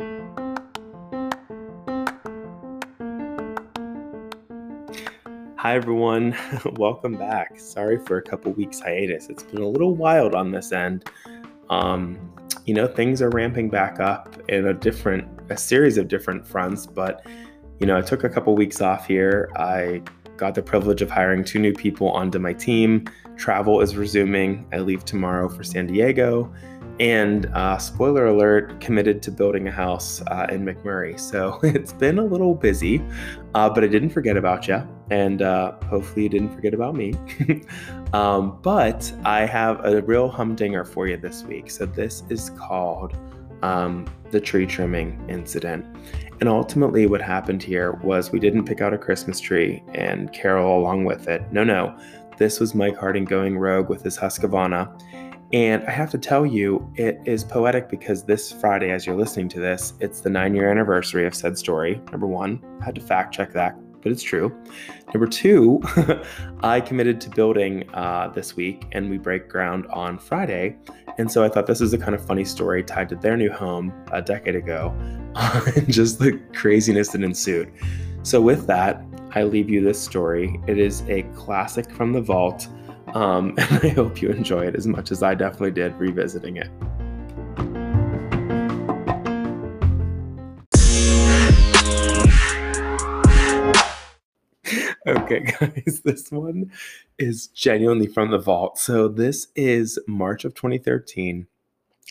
Hi, everyone. Welcome back. Sorry for a couple weeks hiatus. It's been a little wild on this end. Um, you know, things are ramping back up in a different, a series of different fronts, but you know, I took a couple weeks off here. I got the privilege of hiring two new people onto my team. Travel is resuming. I leave tomorrow for San Diego. And uh, spoiler alert, committed to building a house uh, in McMurray. So it's been a little busy, uh, but I didn't forget about you. And uh, hopefully you didn't forget about me. um, but I have a real humdinger for you this week. So this is called um, the tree trimming incident. And ultimately, what happened here was we didn't pick out a Christmas tree and carol along with it. No, no. This was Mike Harding going rogue with his Husqvarna. And I have to tell you, it is poetic because this Friday, as you're listening to this, it's the nine year anniversary of said story. Number one, I had to fact check that, but it's true. Number two, I committed to building uh, this week and we break ground on Friday. And so I thought this is a kind of funny story tied to their new home a decade ago and just the craziness that ensued. So, with that, I leave you this story. It is a classic from the vault, um, and I hope you enjoy it as much as I definitely did revisiting it. Okay, guys, this one is genuinely from the vault. So, this is March of 2013.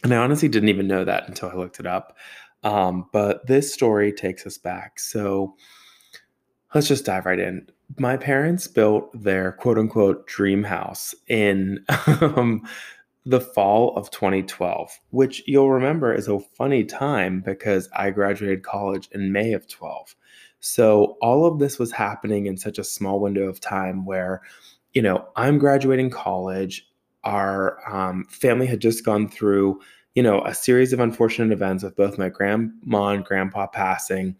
And I honestly didn't even know that until I looked it up. Um, but this story takes us back. So, let's just dive right in. My parents built their quote unquote dream house in um, the fall of 2012, which you'll remember is a funny time because I graduated college in May of 12. So all of this was happening in such a small window of time where, you know, I'm graduating college. Our um, family had just gone through, you know, a series of unfortunate events with both my grandma and grandpa passing.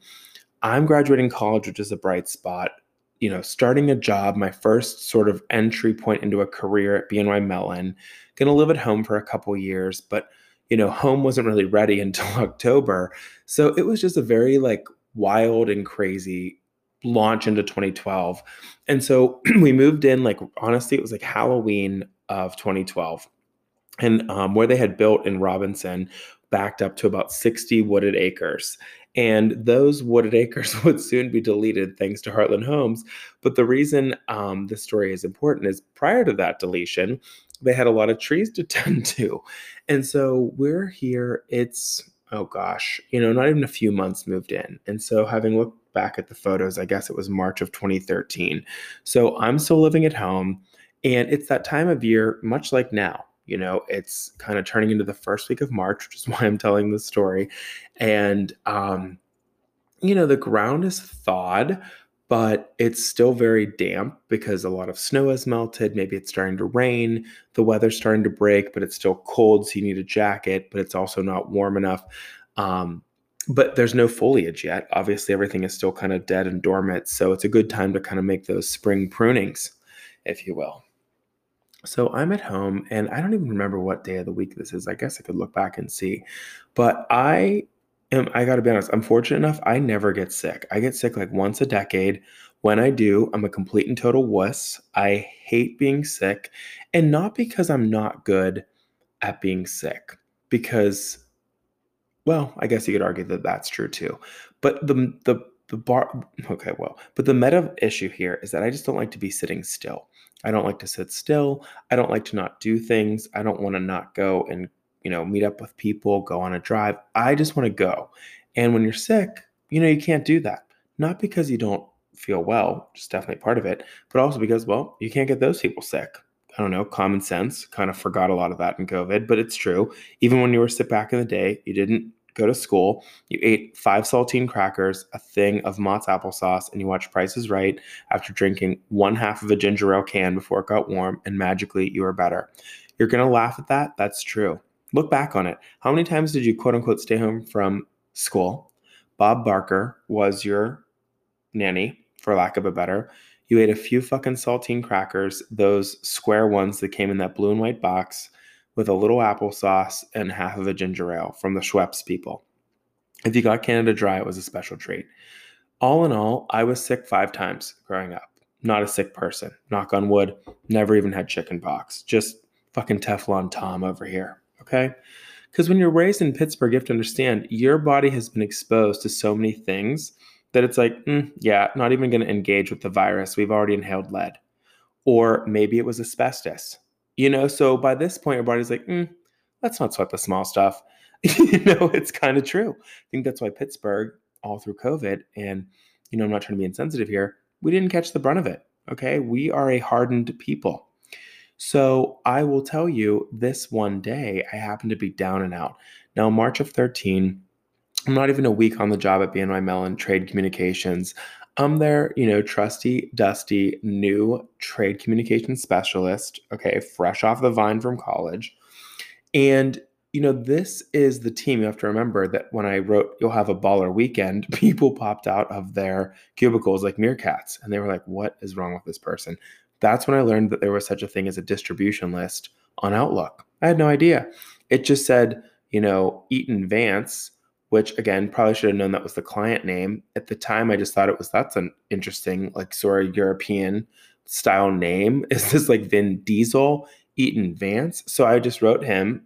I'm graduating college, which is a bright spot. You know, starting a job, my first sort of entry point into a career at BNY Mellon. Going to live at home for a couple years, but you know, home wasn't really ready until October. So it was just a very like wild and crazy launch into 2012. And so we moved in like honestly, it was like Halloween of 2012. And um, where they had built in Robinson backed up to about 60 wooded acres. And those wooded acres would soon be deleted thanks to Heartland Homes. But the reason um, this story is important is prior to that deletion, they had a lot of trees to tend to. And so we're here, it's oh gosh, you know, not even a few months moved in. And so having looked back at the photos, I guess it was March of 2013. So I'm still living at home. And it's that time of year, much like now. You know, it's kind of turning into the first week of March, which is why I'm telling this story. And, um, you know, the ground is thawed, but it's still very damp because a lot of snow has melted. Maybe it's starting to rain. The weather's starting to break, but it's still cold. So you need a jacket, but it's also not warm enough. Um, but there's no foliage yet. Obviously, everything is still kind of dead and dormant. So it's a good time to kind of make those spring prunings, if you will. So I'm at home and I don't even remember what day of the week this is. I guess I could look back and see. But I am, I gotta be honest, I'm fortunate enough, I never get sick. I get sick like once a decade. When I do, I'm a complete and total wuss. I hate being sick. And not because I'm not good at being sick, because, well, I guess you could argue that that's true too. But the, the, the bar, okay, well, but the meta issue here is that I just don't like to be sitting still. I don't like to sit still. I don't like to not do things. I don't want to not go and you know, meet up with people, go on a drive. I just want to go. And when you're sick, you know, you can't do that. Not because you don't feel well, just definitely part of it, but also because, well, you can't get those people sick. I don't know, common sense. Kind of forgot a lot of that in COVID, but it's true. Even when you were sick back in the day, you didn't go to school, you ate five saltine crackers, a thing of Mott's applesauce, and you watched Prices Right after drinking one half of a ginger ale can before it got warm, and magically you were better. You're going to laugh at that? That's true. Look back on it. How many times did you quote unquote stay home from school? Bob Barker was your nanny, for lack of a better. You ate a few fucking saltine crackers, those square ones that came in that blue and white box with a little applesauce and half of a ginger ale from the Schweppes people. If you got Canada Dry, it was a special treat. All in all, I was sick five times growing up. Not a sick person. Knock on wood. Never even had chicken pox. Just fucking Teflon Tom over here. Okay? Because when you're raised in Pittsburgh, you have to understand your body has been exposed to so many things that it's like, mm, yeah, not even going to engage with the virus. We've already inhaled lead. Or maybe it was asbestos. You know, so by this point, your body's like, mm, let's not sweat the small stuff. you know, it's kind of true. I think that's why Pittsburgh, all through COVID, and, you know, I'm not trying to be insensitive here, we didn't catch the brunt of it. Okay. We are a hardened people. So I will tell you this one day, I happened to be down and out. Now, March of 13, I'm not even a week on the job at BNY Mellon Trade Communications. I'm their, you know, trusty, dusty, new trade communication specialist, okay, fresh off the vine from college. And, you know, this is the team. You have to remember that when I wrote, you'll have a baller weekend, people popped out of their cubicles like meerkats. And they were like, what is wrong with this person? That's when I learned that there was such a thing as a distribution list on Outlook. I had no idea. It just said, you know, Eaton Vance which again probably should have known that was the client name. At the time i just thought it was that's an interesting like sort of european style name. Is this like vin diesel eaton vance. So i just wrote him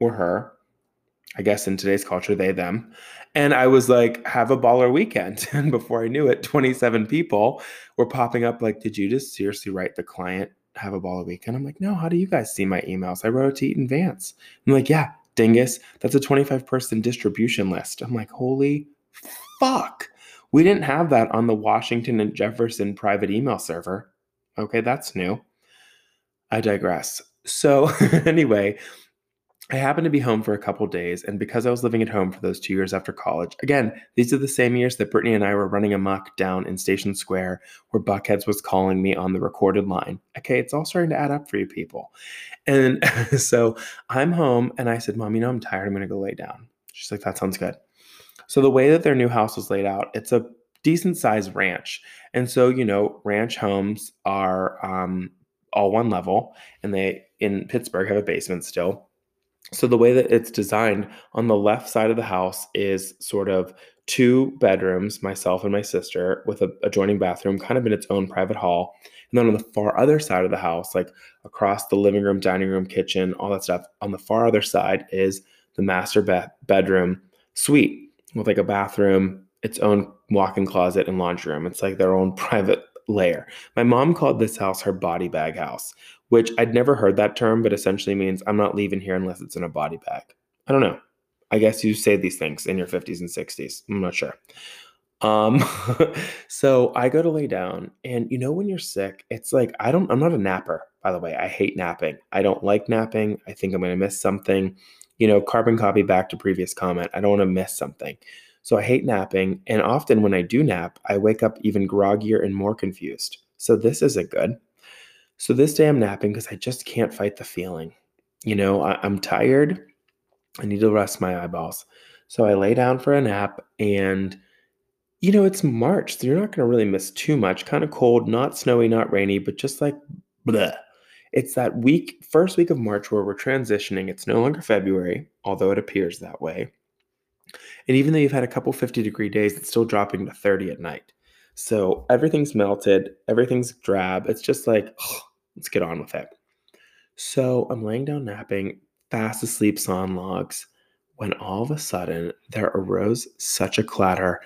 or her i guess in today's culture they them. And i was like have a baller weekend. And before i knew it 27 people were popping up like did you just seriously write the client have a baller weekend? I'm like no how do you guys see my emails? I wrote it to eaton vance. I'm like yeah dingus. That's a 25 person distribution list. I'm like, holy fuck. We didn't have that on the Washington and Jefferson private email server. Okay, that's new. I digress. So, anyway, I happened to be home for a couple days, and because I was living at home for those two years after college, again, these are the same years that Brittany and I were running amok down in Station Square, where Buckheads was calling me on the recorded line. Okay, it's all starting to add up for you people. And so I'm home, and I said, Mom, you know, I'm tired. I'm going to go lay down. She's like, That sounds good. So the way that their new house was laid out, it's a decent sized ranch. And so, you know, ranch homes are um, all one level, and they in Pittsburgh have a basement still so the way that it's designed on the left side of the house is sort of two bedrooms, myself and my sister, with a adjoining bathroom, kind of in its own private hall. And then on the far other side of the house, like across the living room, dining room, kitchen, all that stuff, on the far other side is the master be- bedroom suite with like a bathroom, its own walk-in closet and laundry room. It's like their own private layer. My mom called this house her body bag house, which I'd never heard that term, but essentially means I'm not leaving here unless it's in a body bag. I don't know. I guess you say these things in your 50s and 60s. I'm not sure. Um, so I go to lay down, and you know, when you're sick, it's like I don't, I'm not a napper, by the way. I hate napping. I don't like napping. I think I'm going to miss something. You know, carbon copy back to previous comment. I don't want to miss something. So I hate napping. And often when I do nap, I wake up even groggier and more confused. So this isn't good. So this day I'm napping because I just can't fight the feeling. You know, I, am tired. I need to rest my eyeballs. So I lay down for a nap and you know, it's March, so you're not going to really miss too much. Kind of cold, not snowy, not rainy, but just like bleh. It's that week, first week of March where we're transitioning. It's no longer February, although it appears that way. And even though you've had a couple 50 degree days, it's still dropping to 30 at night. So everything's melted, everything's drab. It's just like, Let's get on with it. So I'm laying down napping, fast asleep sawn logs, when all of a sudden there arose such a clatter.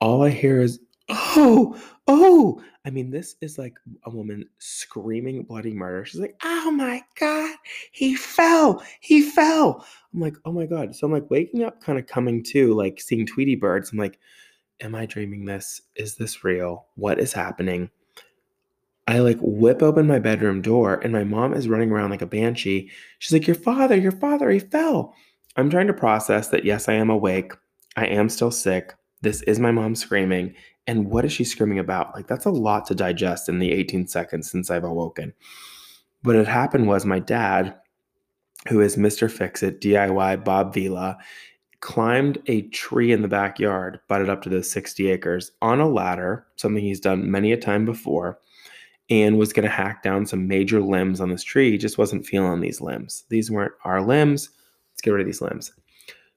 All I hear is, oh, oh. I mean, this is like a woman screaming bloody murder. She's like, oh my God, he fell, he fell. I'm like, oh my God. So I'm like waking up, kind of coming to, like seeing Tweety birds. I'm like, am I dreaming this? Is this real? What is happening? I like whip open my bedroom door and my mom is running around like a banshee. She's like, Your father, your father, he fell. I'm trying to process that, yes, I am awake. I am still sick. This is my mom screaming. And what is she screaming about? Like, that's a lot to digest in the 18 seconds since I've awoken. What had happened was my dad, who is Mr. Fix It, DIY Bob Vila, climbed a tree in the backyard, butted up to those 60 acres on a ladder, something he's done many a time before and was going to hack down some major limbs on this tree. He just wasn't feeling these limbs. These weren't our limbs. Let's get rid of these limbs.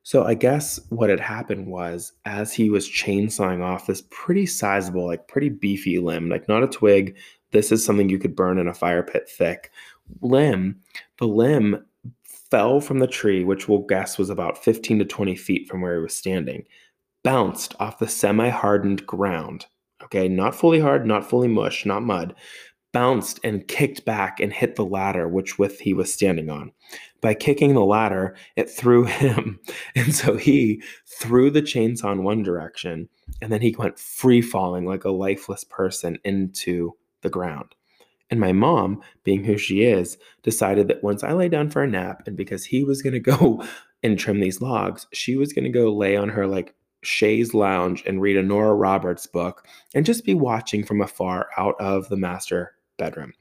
So I guess what had happened was as he was chainsawing off this pretty sizable, like pretty beefy limb, like not a twig. This is something you could burn in a fire pit thick limb. The limb fell from the tree, which we'll guess was about 15 to 20 feet from where he was standing, bounced off the semi hardened ground. Okay, not fully hard, not fully mush, not mud, bounced and kicked back and hit the ladder which with he was standing on. By kicking the ladder, it threw him. And so he threw the chainsaw in one direction and then he went free falling like a lifeless person into the ground. And my mom, being who she is, decided that once I lay down for a nap and because he was going to go and trim these logs, she was going to go lay on her like chaise lounge and read a Nora Roberts book and just be watching from afar out of the master bedroom.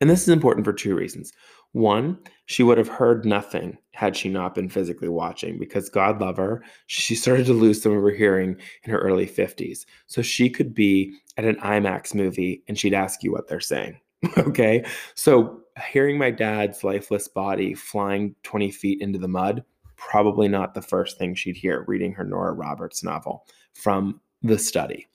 And this is important for two reasons. One, she would have heard nothing had she not been physically watching because God love her. She started to lose some of her hearing in her early 50s. So she could be at an IMAX movie and she'd ask you what they're saying. okay. So hearing my dad's lifeless body flying 20 feet into the mud, probably not the first thing she'd hear reading her Nora Roberts novel from the study.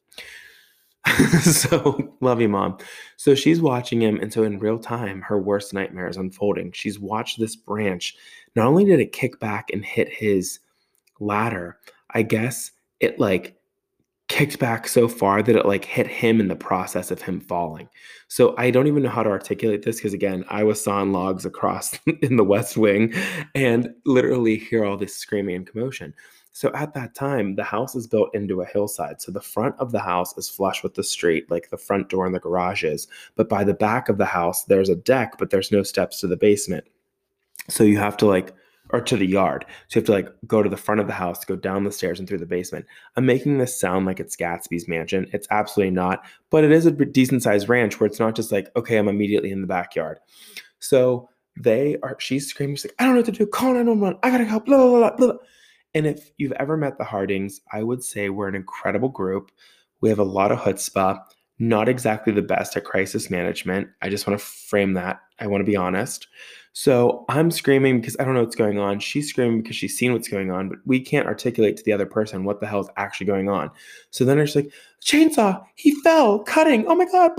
so love you, mom. So she's watching him, and so in real time, her worst nightmare is unfolding. She's watched this branch. Not only did it kick back and hit his ladder, I guess it like kicked back so far that it like hit him in the process of him falling. So I don't even know how to articulate this because again, I was sawing logs across in the West Wing and literally hear all this screaming and commotion. So at that time, the house is built into a hillside. So the front of the house is flush with the street, like the front door and the garages. But by the back of the house, there's a deck, but there's no steps to the basement. So you have to like, or to the yard. So you have to like go to the front of the house, go down the stairs and through the basement. I'm making this sound like it's Gatsby's mansion. It's absolutely not, but it is a decent sized ranch where it's not just like, okay, I'm immediately in the backyard. So they are, she's screaming, she's like, I don't know what to do. Call 911. I gotta help. Blah, blah, blah, blah. And if you've ever met the Hardings, I would say we're an incredible group. We have a lot of chutzpah, not exactly the best at crisis management. I just want to frame that. I want to be honest. So I'm screaming because I don't know what's going on. She's screaming because she's seen what's going on, but we can't articulate to the other person what the hell is actually going on. So then it's like, chainsaw, he fell, cutting. Oh my God.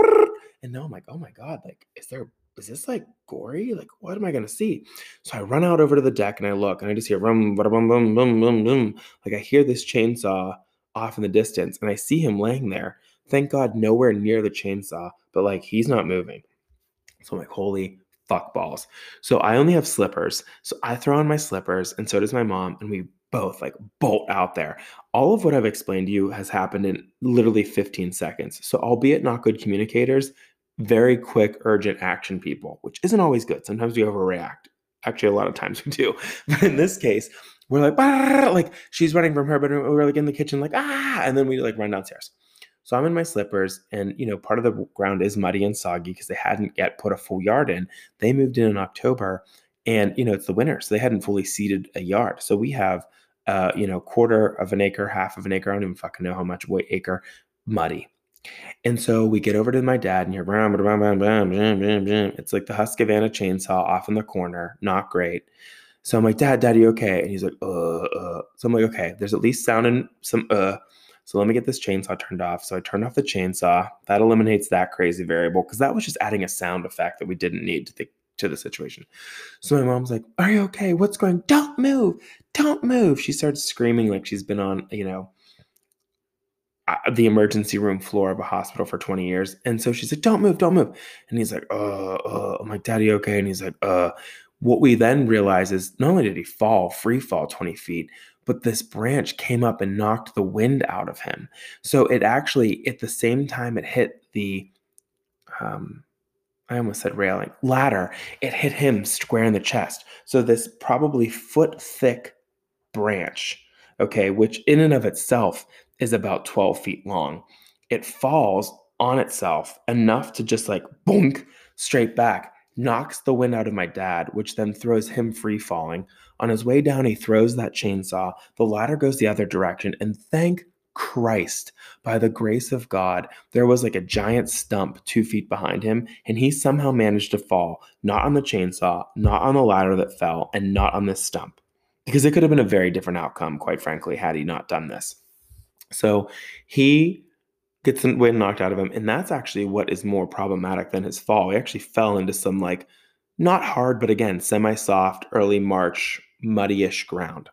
And now I'm like, oh my God, like, is there is this like gory? Like, what am I gonna see? So I run out over to the deck and I look and I just hear rum, boom, boom, boom, boom, boom. Like I hear this chainsaw off in the distance and I see him laying there. Thank God, nowhere near the chainsaw, but like he's not moving. So I'm like, holy fuck balls. So I only have slippers. So I throw on my slippers and so does my mom, and we both like bolt out there. All of what I've explained to you has happened in literally 15 seconds. So, albeit not good communicators, very quick, urgent action people, which isn't always good. Sometimes we overreact. Actually, a lot of times we do. But in this case, we're like, like she's running from her bedroom. We're like in the kitchen, like, ah, and then we like run downstairs. So I'm in my slippers, and you know, part of the ground is muddy and soggy because they hadn't yet put a full yard in. They moved in in October, and you know, it's the winter, so they hadn't fully seeded a yard. So we have, uh, you know, quarter of an acre, half of an acre. I don't even fucking know how much weight acre muddy. And so we get over to my dad and you're bam, bam, bam, bam, bam, bam. It's like the Husqvarna chainsaw off in the corner. Not great. So I'm like, Dad, Daddy, okay? And he's like, uh, uh. So I'm like, okay, there's at least sound and some uh. So let me get this chainsaw turned off. So I turned off the chainsaw. That eliminates that crazy variable because that was just adding a sound effect that we didn't need to the to the situation. So my mom's like, Are you okay? What's going? On? Don't move. Don't move. She starts screaming like she's been on, you know, the emergency room floor of a hospital for 20 years. And so she's like, don't move, don't move. And he's like, uh, uh, I'm like, daddy, okay. And he's like, uh, what we then realize is not only did he fall, free fall 20 feet, but this branch came up and knocked the wind out of him. So it actually, at the same time it hit the, um, I almost said railing, ladder, it hit him square in the chest. So this probably foot thick branch, okay, which in and of itself is about 12 feet long. It falls on itself enough to just like boink straight back, knocks the wind out of my dad, which then throws him free falling. On his way down, he throws that chainsaw. The ladder goes the other direction, and thank Christ, by the grace of God, there was like a giant stump two feet behind him, and he somehow managed to fall, not on the chainsaw, not on the ladder that fell, and not on this stump. because it could have been a very different outcome, quite frankly, had he not done this. So he gets the wind knocked out of him. And that's actually what is more problematic than his fall. He actually fell into some like not hard, but again, semi soft, early March, muddy ish ground.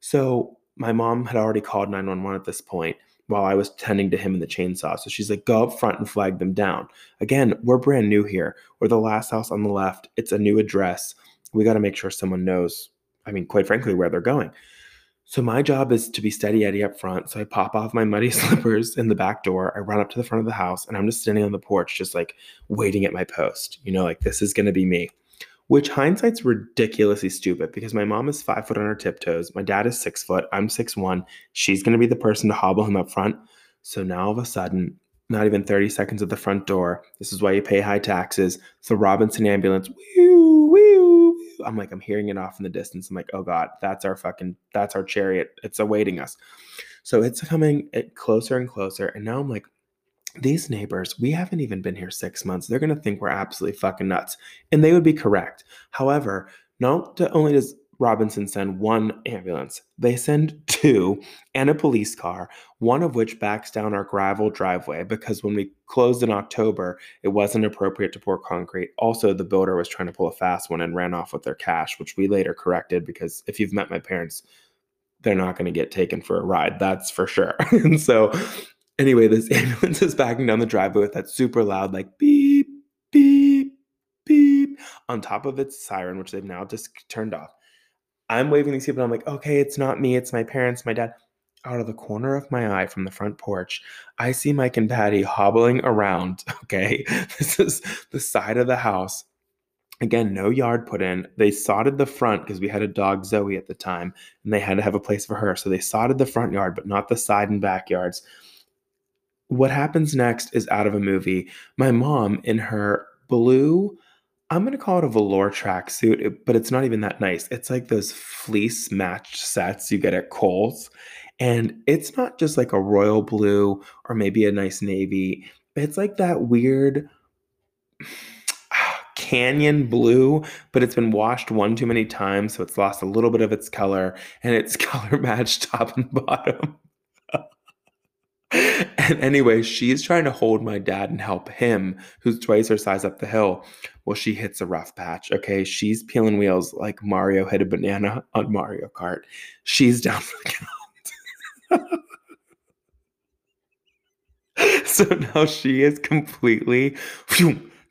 So my mom had already called 911 at this point while I was tending to him in the chainsaw. So she's like, go up front and flag them down. Again, we're brand new here. We're the last house on the left. It's a new address. We got to make sure someone knows, I mean, quite frankly, where they're going. So my job is to be steady Eddie up front. So I pop off my muddy slippers in the back door. I run up to the front of the house and I'm just standing on the porch, just like waiting at my post. You know, like this is going to be me. Which hindsight's ridiculously stupid because my mom is five foot on her tiptoes. My dad is six foot. I'm six one. She's going to be the person to hobble him up front. So now all of a sudden, not even 30 seconds at the front door. This is why you pay high taxes. So Robinson ambulance. I'm like, I'm hearing it off in the distance. I'm like, oh God, that's our fucking, that's our chariot. It's awaiting us. So it's coming closer and closer. And now I'm like, these neighbors, we haven't even been here six months. They're going to think we're absolutely fucking nuts. And they would be correct. However, not only does Robinson send one ambulance. They send two and a police car, one of which backs down our gravel driveway because when we closed in October, it wasn't appropriate to pour concrete. Also, the builder was trying to pull a fast one and ran off with their cash, which we later corrected because if you've met my parents, they're not going to get taken for a ride. That's for sure. and so, anyway, this ambulance is backing down the driveway with that super loud, like beep, beep, beep on top of its siren, which they've now just turned off. I'm waving these people. I'm like, okay, it's not me. It's my parents, my dad. Out of the corner of my eye from the front porch, I see Mike and Patty hobbling around. Okay. This is the side of the house. Again, no yard put in. They sodded the front because we had a dog, Zoe, at the time, and they had to have a place for her. So they sodded the front yard, but not the side and backyards. What happens next is out of a movie. My mom, in her blue, I'm gonna call it a velour tracksuit, but it's not even that nice. It's like those fleece matched sets you get at Kohl's, and it's not just like a royal blue or maybe a nice navy. It's like that weird canyon blue, but it's been washed one too many times, so it's lost a little bit of its color, and it's color matched top and bottom. and anyway, she's trying to hold my dad and help him, who's twice her size up the hill. Well, she hits a rough patch. Okay. She's peeling wheels like Mario hit a banana on Mario Kart. She's down for the count. so now she is completely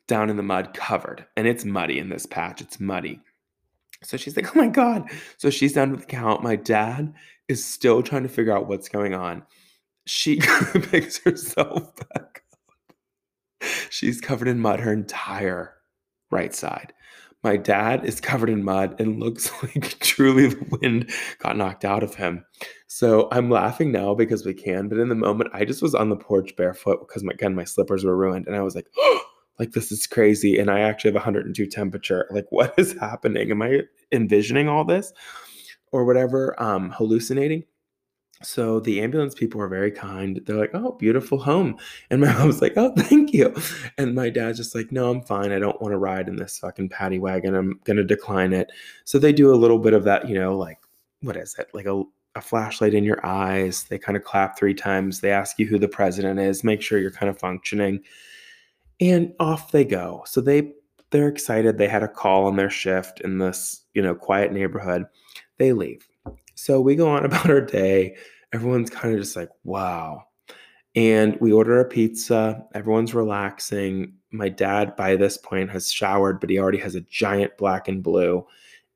down in the mud, covered. And it's muddy in this patch. It's muddy. So she's like, oh my God. So she's down with the count. My dad is still trying to figure out what's going on she picks herself back up. She's covered in mud her entire right side. My dad is covered in mud and looks like truly the wind got knocked out of him. So I'm laughing now because we can, but in the moment, I just was on the porch barefoot because my again my slippers were ruined, and I was like, oh, like this is crazy. And I actually have 102 temperature. Like, what is happening? Am I envisioning all this or whatever? Um, hallucinating? So the ambulance people were very kind. They're like, "Oh, beautiful home," and my mom's like, "Oh, thank you," and my dad's just like, "No, I'm fine. I don't want to ride in this fucking paddy wagon. I'm gonna decline it." So they do a little bit of that, you know, like what is it, like a a flashlight in your eyes. They kind of clap three times. They ask you who the president is. Make sure you're kind of functioning, and off they go. So they they're excited. They had a call on their shift in this you know quiet neighborhood. They leave so we go on about our day. Everyone's kind of just like, wow. And we order a pizza. Everyone's relaxing. My dad, by this point, has showered, but he already has a giant black and blue.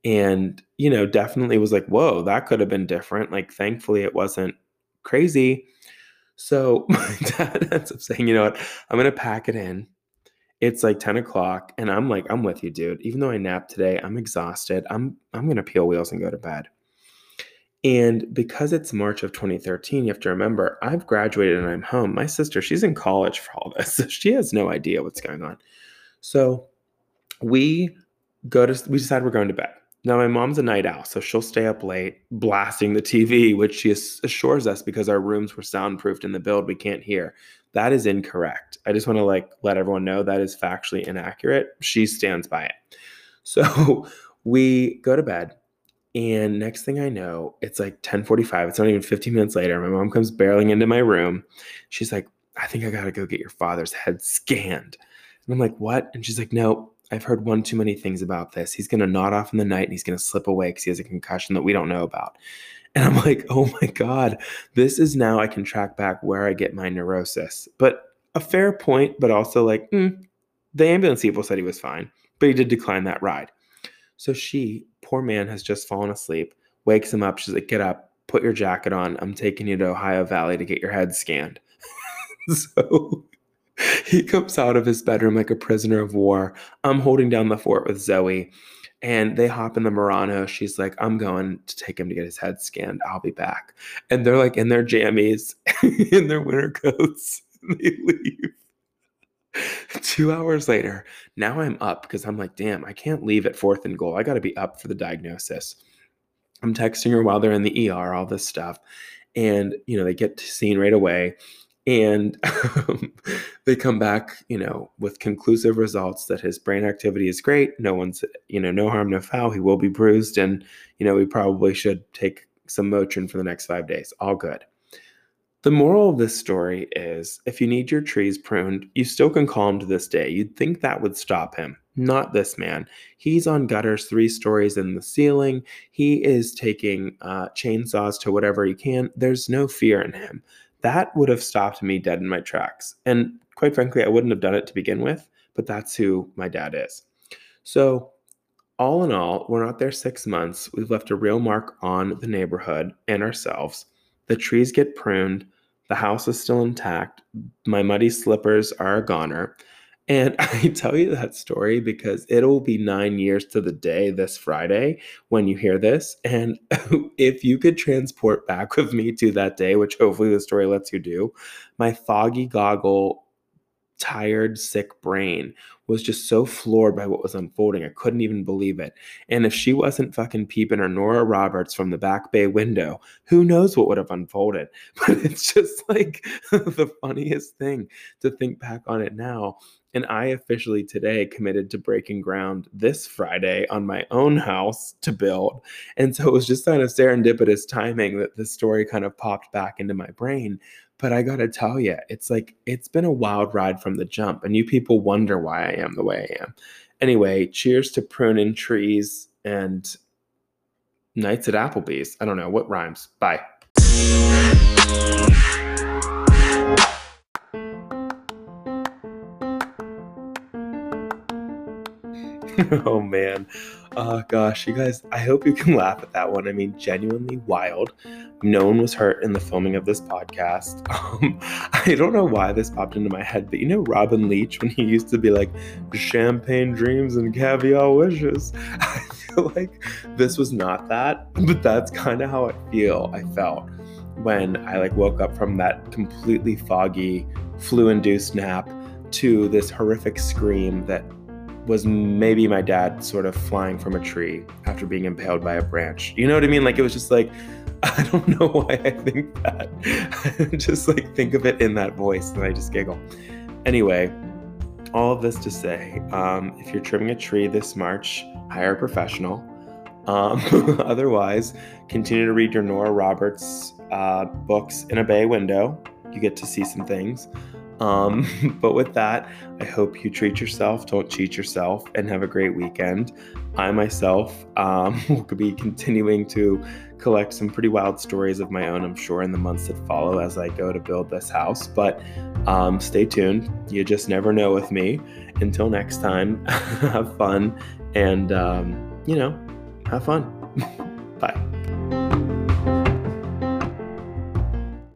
And, you know, definitely was like, whoa, that could have been different. Like, thankfully, it wasn't crazy. So my dad ends up saying, you know what, I'm going to pack it in. It's like 10 o'clock. And I'm like, I'm with you, dude. Even though I napped today, I'm exhausted. I'm I'm gonna peel wheels and go to bed. And because it's March of 2013, you have to remember I've graduated and I'm home. My sister, she's in college for all this. So she has no idea what's going on. So we go to, we decide we're going to bed. Now, my mom's a night owl, so she'll stay up late blasting the TV, which she assures us because our rooms were soundproofed in the build, we can't hear. That is incorrect. I just want to like let everyone know that is factually inaccurate. She stands by it. So we go to bed And next thing I know, it's like 1045. It's not even 15 minutes later. My mom comes barreling into my room. She's like, I think I got to go get your father's head scanned. And I'm like, what? And she's like, no, I've heard one too many things about this. He's going to nod off in the night and he's going to slip away because he has a concussion that we don't know about. And I'm like, oh my God, this is now I can track back where I get my neurosis. But a fair point, but also like, mm, the ambulance people said he was fine, but he did decline that ride. So she, poor man, has just fallen asleep, wakes him up. She's like, get up, put your jacket on. I'm taking you to Ohio Valley to get your head scanned. so he comes out of his bedroom like a prisoner of war. I'm holding down the fort with Zoe and they hop in the Murano. She's like, I'm going to take him to get his head scanned. I'll be back. And they're like in their jammies, in their winter coats. they leave. Two hours later, now I'm up because I'm like, damn, I can't leave at fourth and goal. I got to be up for the diagnosis. I'm texting her while they're in the ER, all this stuff. And, you know, they get seen right away and um, they come back you know with conclusive results that his brain activity is great no one's you know no harm no foul he will be bruised and you know we probably should take some motrin for the next five days all good the moral of this story is if you need your trees pruned you still can call him to this day you'd think that would stop him not this man he's on gutters three stories in the ceiling he is taking uh, chainsaws to whatever he can there's no fear in him that would have stopped me dead in my tracks. And quite frankly, I wouldn't have done it to begin with, but that's who my dad is. So, all in all, we're not there six months. We've left a real mark on the neighborhood and ourselves. The trees get pruned. The house is still intact. My muddy slippers are a goner. And I tell you that story because it'll be nine years to the day this Friday when you hear this. And if you could transport back with me to that day, which hopefully the story lets you do, my foggy goggle, tired, sick brain was just so floored by what was unfolding. I couldn't even believe it. And if she wasn't fucking peeping or Nora Roberts from the back bay window, who knows what would have unfolded? But it's just like the funniest thing to think back on it now and I officially today committed to breaking ground this Friday on my own house to build. And so it was just kind of serendipitous timing that the story kind of popped back into my brain. But I got to tell you, it's like it's been a wild ride from the jump. And you people wonder why I am the way I am. Anyway, cheers to pruning trees and nights at Applebee's. I don't know what rhymes. Bye. oh man. Oh gosh, you guys, I hope you can laugh at that one. I mean, genuinely wild. No one was hurt in the filming of this podcast. Um, I don't know why this popped into my head, but you know Robin Leach when he used to be like champagne dreams and caviar wishes. I feel like this was not that, but that's kind of how I feel. I felt when I like woke up from that completely foggy, flu-induced nap to this horrific scream that was maybe my dad sort of flying from a tree after being impaled by a branch. You know what I mean? Like it was just like, I don't know why I think that. just like think of it in that voice and I just giggle. Anyway, all of this to say, um, if you're trimming a tree this March, hire a professional. Um, otherwise, continue to read your Nora Roberts uh, books in a bay window. You get to see some things. Um, but with that, I hope you treat yourself, don't cheat yourself, and have a great weekend. I myself um, will be continuing to collect some pretty wild stories of my own, I'm sure, in the months that follow as I go to build this house. But um, stay tuned. You just never know with me. Until next time, have fun and, um, you know, have fun. Bye.